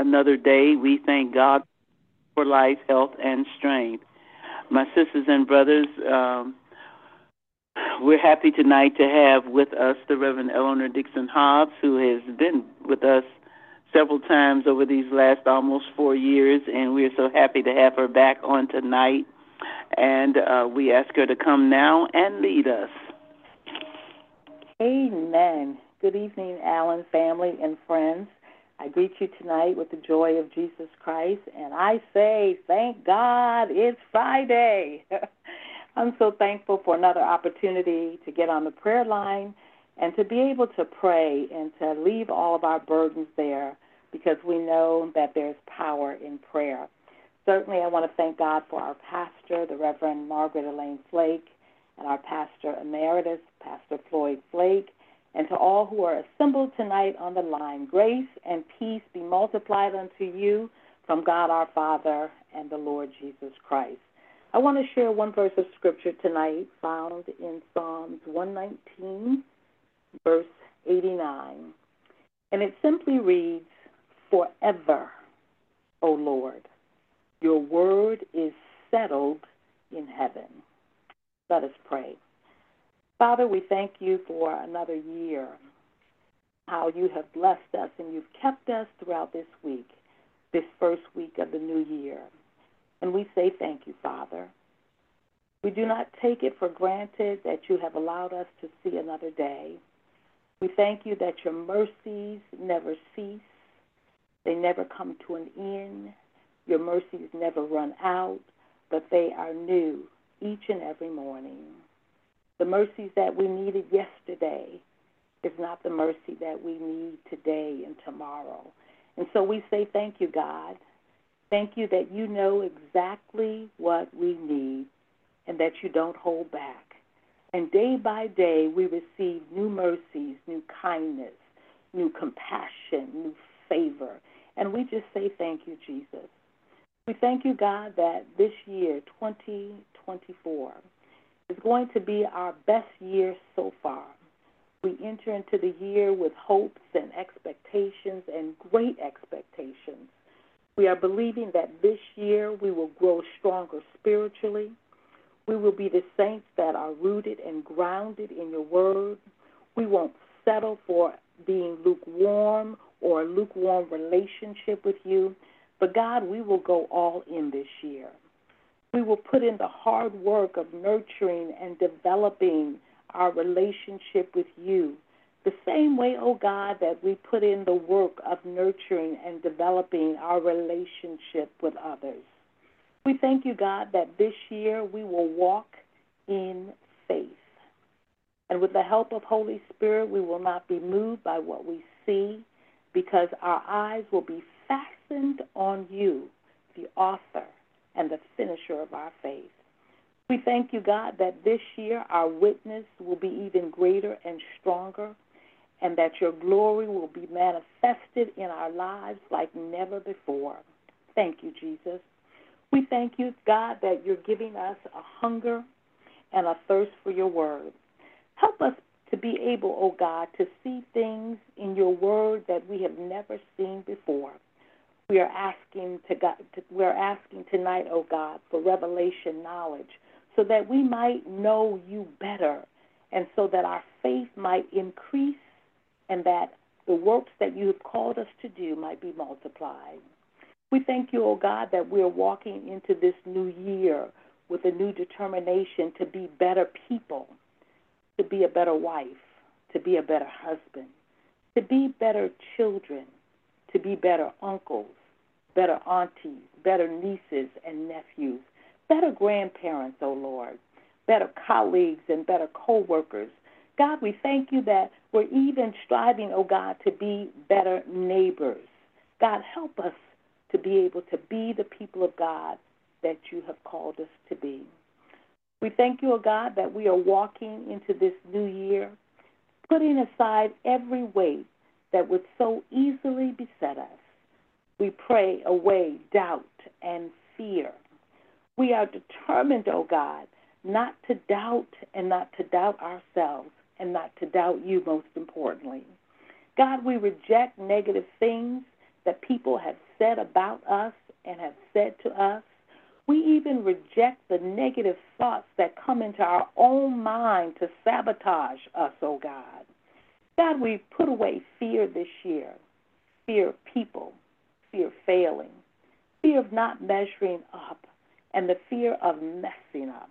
another day. We thank God for life, health, and strength. My sisters and brothers, um, we're happy tonight to have with us the Reverend Eleanor Dixon Hobbs, who has been with us several times over these last almost four years, and we are so happy to have her back on tonight. And uh, we ask her to come now and lead us. Amen. Good evening, Allen family and friends. I greet you tonight with the joy of Jesus Christ, and I say, thank God it's Friday. I'm so thankful for another opportunity to get on the prayer line and to be able to pray and to leave all of our burdens there because we know that there's power in prayer. Certainly, I want to thank God for our pastor, the Reverend Margaret Elaine Flake, and our pastor emeritus, Pastor Floyd Flake, and to all who are assembled tonight on the line. Grace and peace be multiplied unto you from God our Father and the Lord Jesus Christ. I want to share one verse of scripture tonight found in Psalms 119, verse 89. And it simply reads, Forever, O Lord, your word is settled in heaven. Let us pray. Father, we thank you for another year, how you have blessed us and you've kept us throughout this week, this first week of the new year. And we say thank you, Father. We do not take it for granted that you have allowed us to see another day. We thank you that your mercies never cease, they never come to an end. Your mercies never run out, but they are new each and every morning. The mercies that we needed yesterday is not the mercy that we need today and tomorrow. And so we say, Thank you, God. Thank you that you know exactly what we need and that you don't hold back. And day by day, we receive new mercies, new kindness, new compassion, new favor. And we just say, Thank you, Jesus. We thank you, God, that this year, 2024, is going to be our best year so far. We enter into the year with hopes and expectations and great expectations. We are believing that this year we will grow stronger spiritually. We will be the saints that are rooted and grounded in your word. We won't settle for being lukewarm or a lukewarm relationship with you. But God, we will go all in this year. We will put in the hard work of nurturing and developing our relationship with you. The same way, oh God, that we put in the work of nurturing and developing our relationship with others. We thank you, God, that this year we will walk in faith. And with the help of Holy Spirit, we will not be moved by what we see because our eyes will be fastened on you, the author and the finisher of our faith. We thank you, God, that this year our witness will be even greater and stronger, and that your glory will be manifested in our lives like never before. Thank you, Jesus. We thank you, God, that you're giving us a hunger and a thirst for your word. Help us to be able, oh God, to see things in your word that we have never seen before. We are asking to God, we're asking tonight, oh God, for revelation knowledge so that we might know you better and so that our faith might increase and that the works that you have called us to do might be multiplied. We thank you, O oh God, that we're walking into this new year with a new determination to be better people, to be a better wife, to be a better husband, to be better children, to be better uncles, better aunties, better nieces and nephews, better grandparents, O oh Lord, better colleagues and better co-workers. God, we thank you that we're even striving, oh God, to be better neighbors. God, help us to be able to be the people of God that you have called us to be. We thank you, O oh God, that we are walking into this new year, putting aside every weight that would so easily beset us we pray away doubt and fear. We are determined, O oh God, not to doubt and not to doubt ourselves and not to doubt you, most importantly. God, we reject negative things that people have said about us and have said to us. We even reject the negative thoughts that come into our own mind to sabotage us, oh God. God, we put away fear this year fear of people, fear of failing, fear of not measuring up, and the fear of messing up,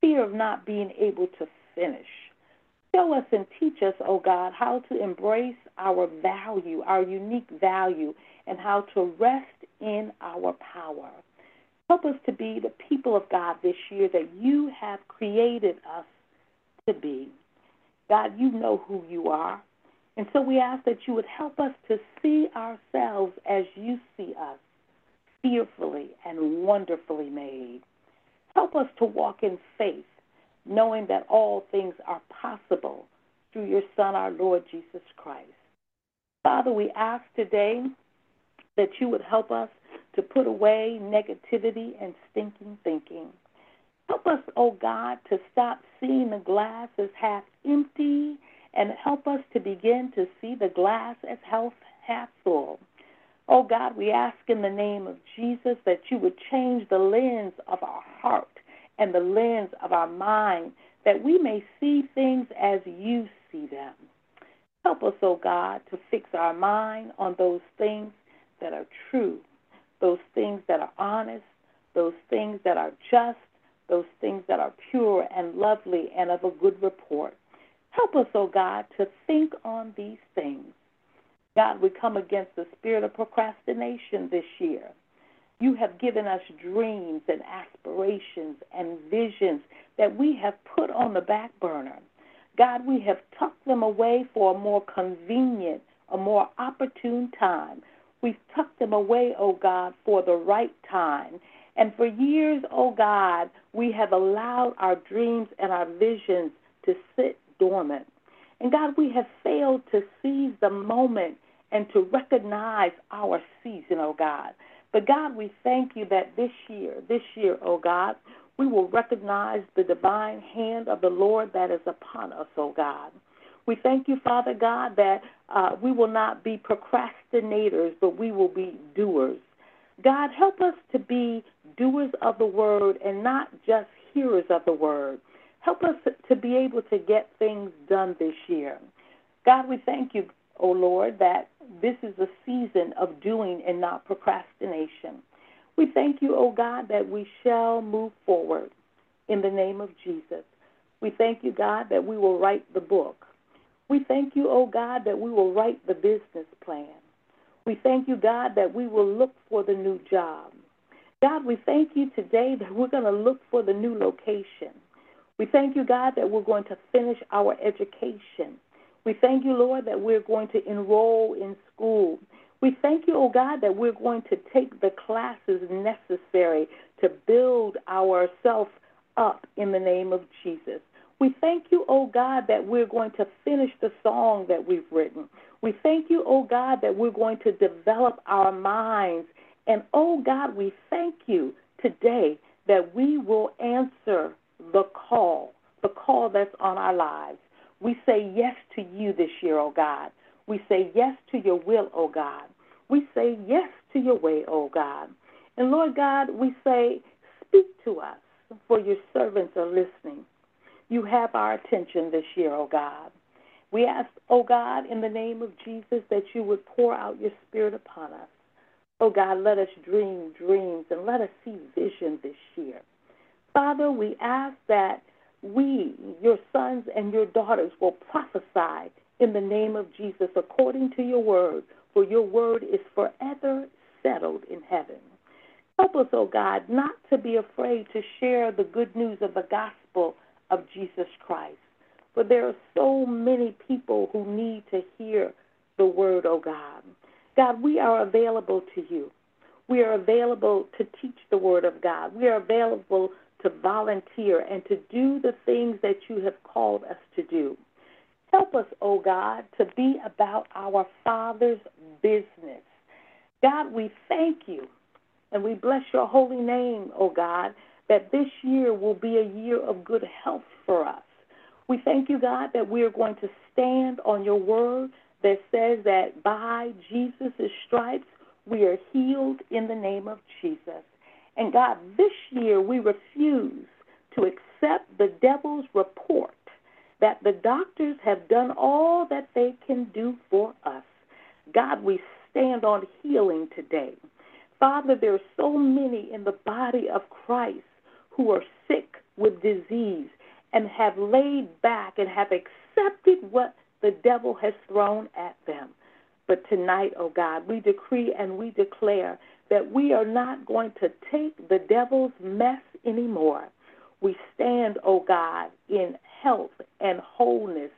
fear of not being able to finish. Show us and teach us, oh God, how to embrace our value, our unique value, and how to rest in our power. Help us to be the people of God this year that you have created us to be. God, you know who you are. And so we ask that you would help us to see ourselves as you see us, fearfully and wonderfully made. Help us to walk in faith, knowing that all things are possible through your Son, our Lord Jesus Christ. Father, we ask today that you would help us to put away negativity and stinking thinking. Help us, oh God, to stop seeing the glass as half empty and help us to begin to see the glass as half full. Oh God, we ask in the name of Jesus that you would change the lens of our heart and the lens of our mind, that we may see things as you see them. Help us, oh God, to fix our mind on those things that are true, those things that are honest, those things that are just, those things that are pure and lovely and of a good report. Help us, oh God, to think on these things. God, we come against the spirit of procrastination this year. You have given us dreams and aspirations and visions that we have put on the back burner. God, we have tucked them away for a more convenient, a more opportune time. We've tucked them away, oh God, for the right time. And for years, oh God, we have allowed our dreams and our visions to sit dormant. And God, we have failed to seize the moment and to recognize our season, oh God. But God, we thank you that this year, this year, oh God, we will recognize the divine hand of the Lord that is upon us, oh God. We thank you, Father God, that uh, we will not be procrastinators, but we will be doers. God, help us to be doers of the word and not just hearers of the word. Help us to be able to get things done this year. God, we thank you, O oh Lord, that this is a season of doing and not procrastination. We thank you, O oh God, that we shall move forward in the name of Jesus. We thank you, God, that we will write the book. We thank you, O oh God, that we will write the business plan. We thank you, God, that we will look for the new job. God, we thank you today that we're going to look for the new location. We thank you, God, that we're going to finish our education. We thank you, Lord, that we're going to enroll in school. We thank you, oh God, that we're going to take the classes necessary to build ourselves up in the name of Jesus. We thank you, oh God, that we're going to finish the song that we've written. We thank you, oh God, that we're going to develop our minds. And oh God, we thank you today that we will answer the call, the call that's on our lives. We say yes to you this year, oh God. We say yes to your will, oh God. We say yes to your way, oh God. And Lord God, we say, speak to us, for your servants are listening. You have our attention this year, oh God. We ask, oh God, in the name of Jesus, that you would pour out your spirit upon us. Oh God, let us dream dreams and let us see vision this year. Father, we ask that we, your sons and your daughters, will prophesy in the name of Jesus according to your word, for your word is forever settled in heaven. Help us, O oh God, not to be afraid to share the good news of the gospel of Jesus Christ. For there are so many people who need to hear the word, O oh God. God, we are available to you. We are available to teach the word of God. We are available to volunteer and to do the things that you have called us to do. Help us, O oh God, to be about our Father's business. God, we thank you and we bless your holy name, O oh God, that this year will be a year of good health for us. We thank you, God, that we are going to stand on your word that says that by Jesus' stripes We are healed in the name of Jesus. And God, this year we refuse to accept the devil's report that the doctors have done all that they can do for us. God, we stand on healing today. Father, there are so many in the body of Christ who are sick with disease and have laid back and have accepted what the devil has thrown at them. But tonight, oh God, we decree and we declare that we are not going to take the devil's mess anymore. We stand, oh God, in health and wholeness.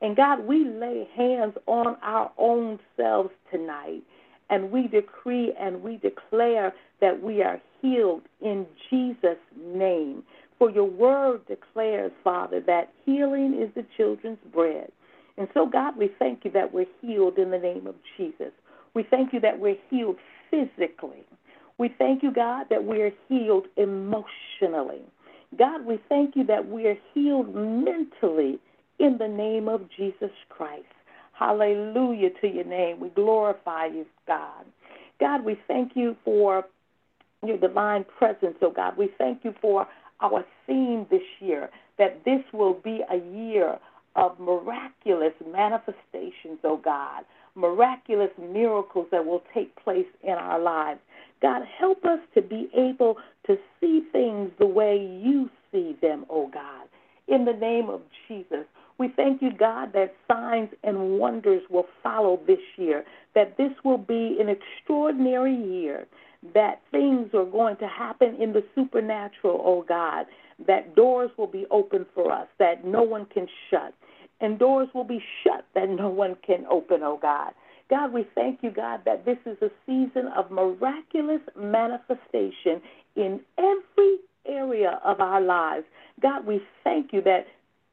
And God, we lay hands on our own selves tonight. And we decree and we declare that we are healed in Jesus' name. For your word declares, Father, that healing is the children's bread. And so, God, we thank you that we're healed in the name of Jesus. We thank you that we're healed physically. We thank you, God, that we're healed emotionally. God, we thank you that we are healed mentally in the name of Jesus Christ. Hallelujah to your name. We glorify you, God. God, we thank you for your divine presence, oh God. We thank you for our theme this year, that this will be a year of miraculous manifestations, oh God, miraculous miracles that will take place in our lives. God, help us to be able to see things the way you see them, oh God. In the name of Jesus, we thank you, God, that signs and wonders will follow this year, that this will be an extraordinary year, that things are going to happen in the supernatural, oh God, that doors will be open for us that no one can shut, and doors will be shut that no one can open, oh God. God, we thank you, God, that this is a season of miraculous manifestation in every area of our lives. God, we thank you that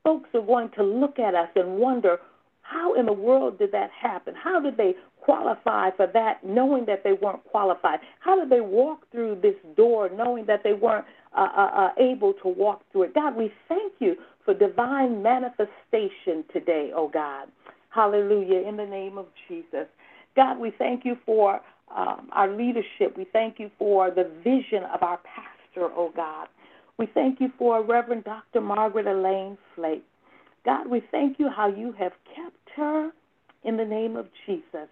folks are going to look at us and wonder how in the world did that happen? How did they qualify for that knowing that they weren't qualified? How did they walk through this door knowing that they weren't uh, uh, uh, able to walk through it? God, we thank you for divine manifestation today, oh God. Hallelujah. In the name of Jesus. God, we thank you for um, our leadership. We thank you for the vision of our pastor, oh God. We thank you for Reverend Dr. Margaret Elaine Flake. God, we thank you how you have kept her in the name of Jesus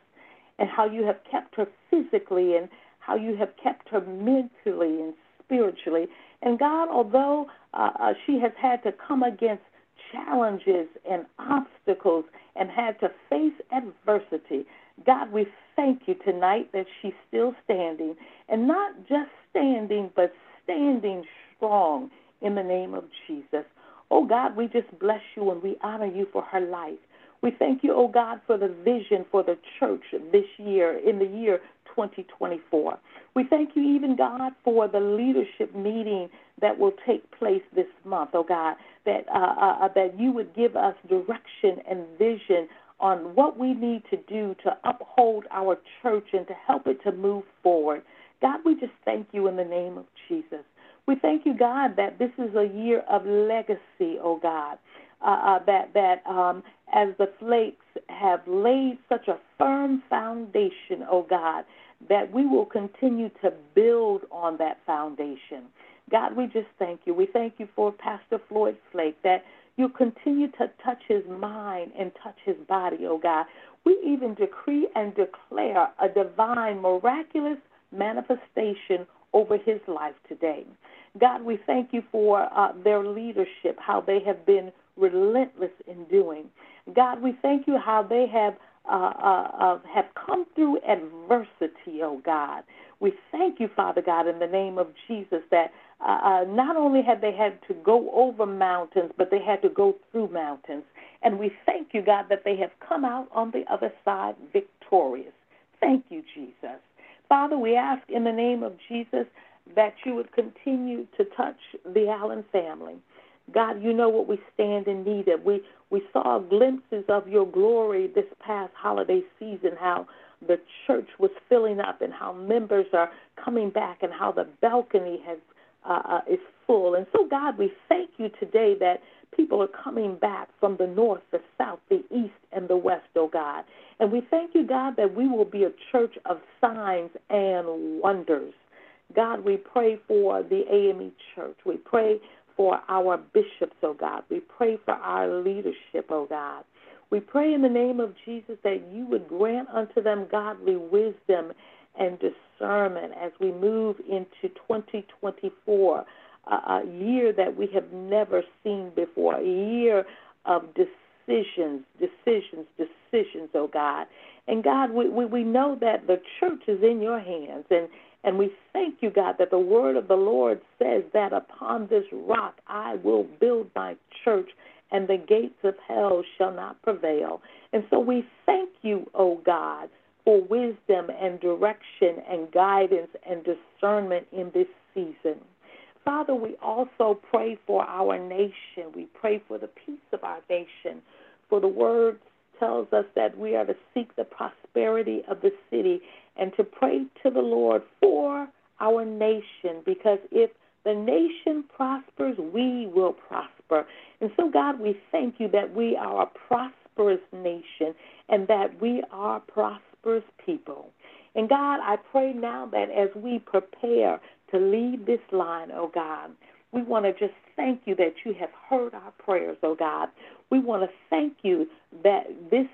and how you have kept her physically and how you have kept her mentally and spiritually. And God, although uh, uh, she has had to come against challenges and obstacles and had to face adversity, God, we thank you tonight that she's still standing and not just standing, but standing strong in the name of Jesus. Oh God, we just bless you and we honor you for her life. We thank you, oh God, for the vision for the church this year, in the year 2024. We thank you, even God, for the leadership meeting that will take place this month, oh God, that, uh, uh, uh, that you would give us direction and vision on what we need to do to uphold our church and to help it to move forward. God, we just thank you in the name of Jesus. We thank you, God, that this is a year of legacy, oh God. Uh, uh, that that um, as the flakes have laid such a firm foundation, oh God, that we will continue to build on that foundation. God, we just thank you. We thank you for Pastor Floyd Flake that you continue to touch his mind and touch his body, oh God. We even decree and declare a divine, miraculous manifestation over his life today. God, we thank you for uh, their leadership, how they have been relentless in doing. God, we thank you how they have uh, uh, have come through adversity, oh God. We thank you, Father God, in the name of Jesus, that uh, uh, not only had they had to go over mountains, but they had to go through mountains. And we thank you, God, that they have come out on the other side victorious. Thank you, Jesus. Father, we ask in the name of Jesus that you would continue to touch the Allen family. God, you know what we stand in need of. We we saw glimpses of your glory this past holiday season, how the church was filling up and how members are coming back and how the balcony has uh, uh, is full. And so, God, we thank you today that People are coming back from the north, the south, the east, and the west, oh God. And we thank you, God, that we will be a church of signs and wonders. God, we pray for the AME church. We pray for our bishops, oh God. We pray for our leadership, oh God. We pray in the name of Jesus that you would grant unto them godly wisdom and discernment as we move into 2024, a year that we have never seen before, a year of decisions, decisions, decisions, oh God. And God, we, we, we know that the church is in your hands, and and we thank you, God, that the word of the Lord says that upon this rock I will build my church, and the gates of hell shall not prevail. And so we thank you, O oh God, for wisdom and direction and guidance and discernment in this season. Father, we also pray for our nation. We pray for the peace of our nation. For the word tells us that we are to seek the prosperity of the city and to pray to the Lord for our nation because if the nation prospers, we will prosper. And so, God, we thank you that we are a prosperous nation and that we are prosperous people. And God, I pray now that as we prepare to leave this line, oh God, we want to just thank you that you have heard our prayers, oh God. We want to thank you that this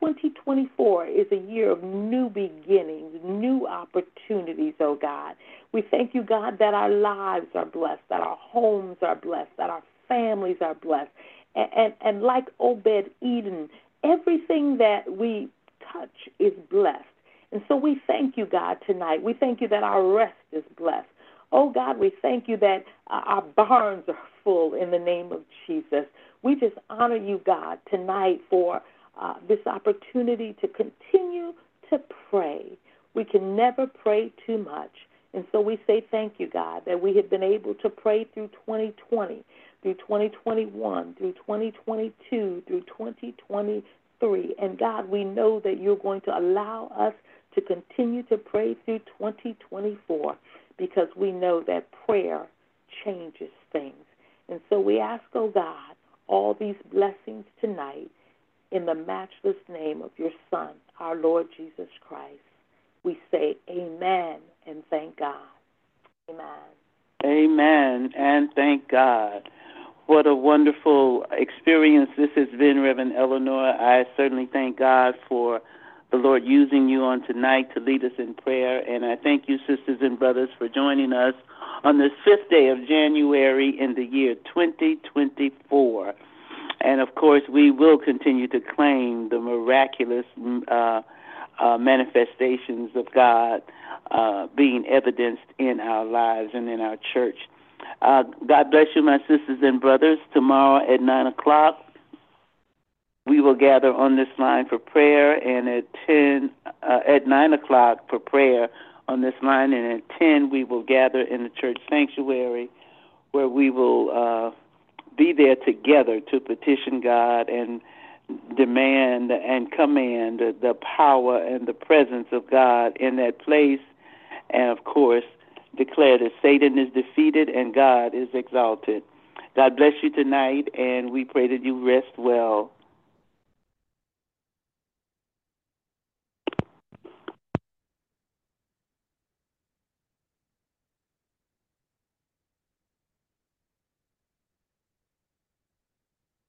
2024 is a year of new beginnings, new opportunities, oh God. We thank you, God, that our lives are blessed, that our homes are blessed, that our families are blessed. And, and, and like Obed Edom, everything that we touch is blessed. And so we thank you, God, tonight. We thank you that our rest is blessed. Oh, God, we thank you that uh, our barns are full in the name of Jesus. We just honor you, God, tonight for uh, this opportunity to continue to pray. We can never pray too much. And so we say thank you, God, that we have been able to pray through 2020, through 2021, through 2022, through 2023. And God, we know that you're going to allow us to continue to pray through 2024 because we know that prayer changes things. And so we ask, oh God, all these blessings tonight in the matchless name of your Son, our Lord Jesus Christ. We say amen and thank God. Amen. Amen and thank God. What a wonderful experience this has been, Reverend Eleanor. I certainly thank God for the Lord using you on tonight to lead us in prayer. And I thank you, sisters and brothers, for joining us on this fifth day of January in the year 2024. And of course, we will continue to claim the miraculous uh, uh, manifestations of God uh, being evidenced in our lives and in our church. Uh, God bless you, my sisters and brothers. Tomorrow at 9 o'clock, we will gather on this line for prayer, and at 10, uh, at 9 o'clock for prayer on this line, and at 10, we will gather in the church sanctuary where we will uh, be there together to petition God and demand and command the power and the presence of God in that place, and of course, declare that Satan is defeated and God is exalted. God bless you tonight, and we pray that you rest well.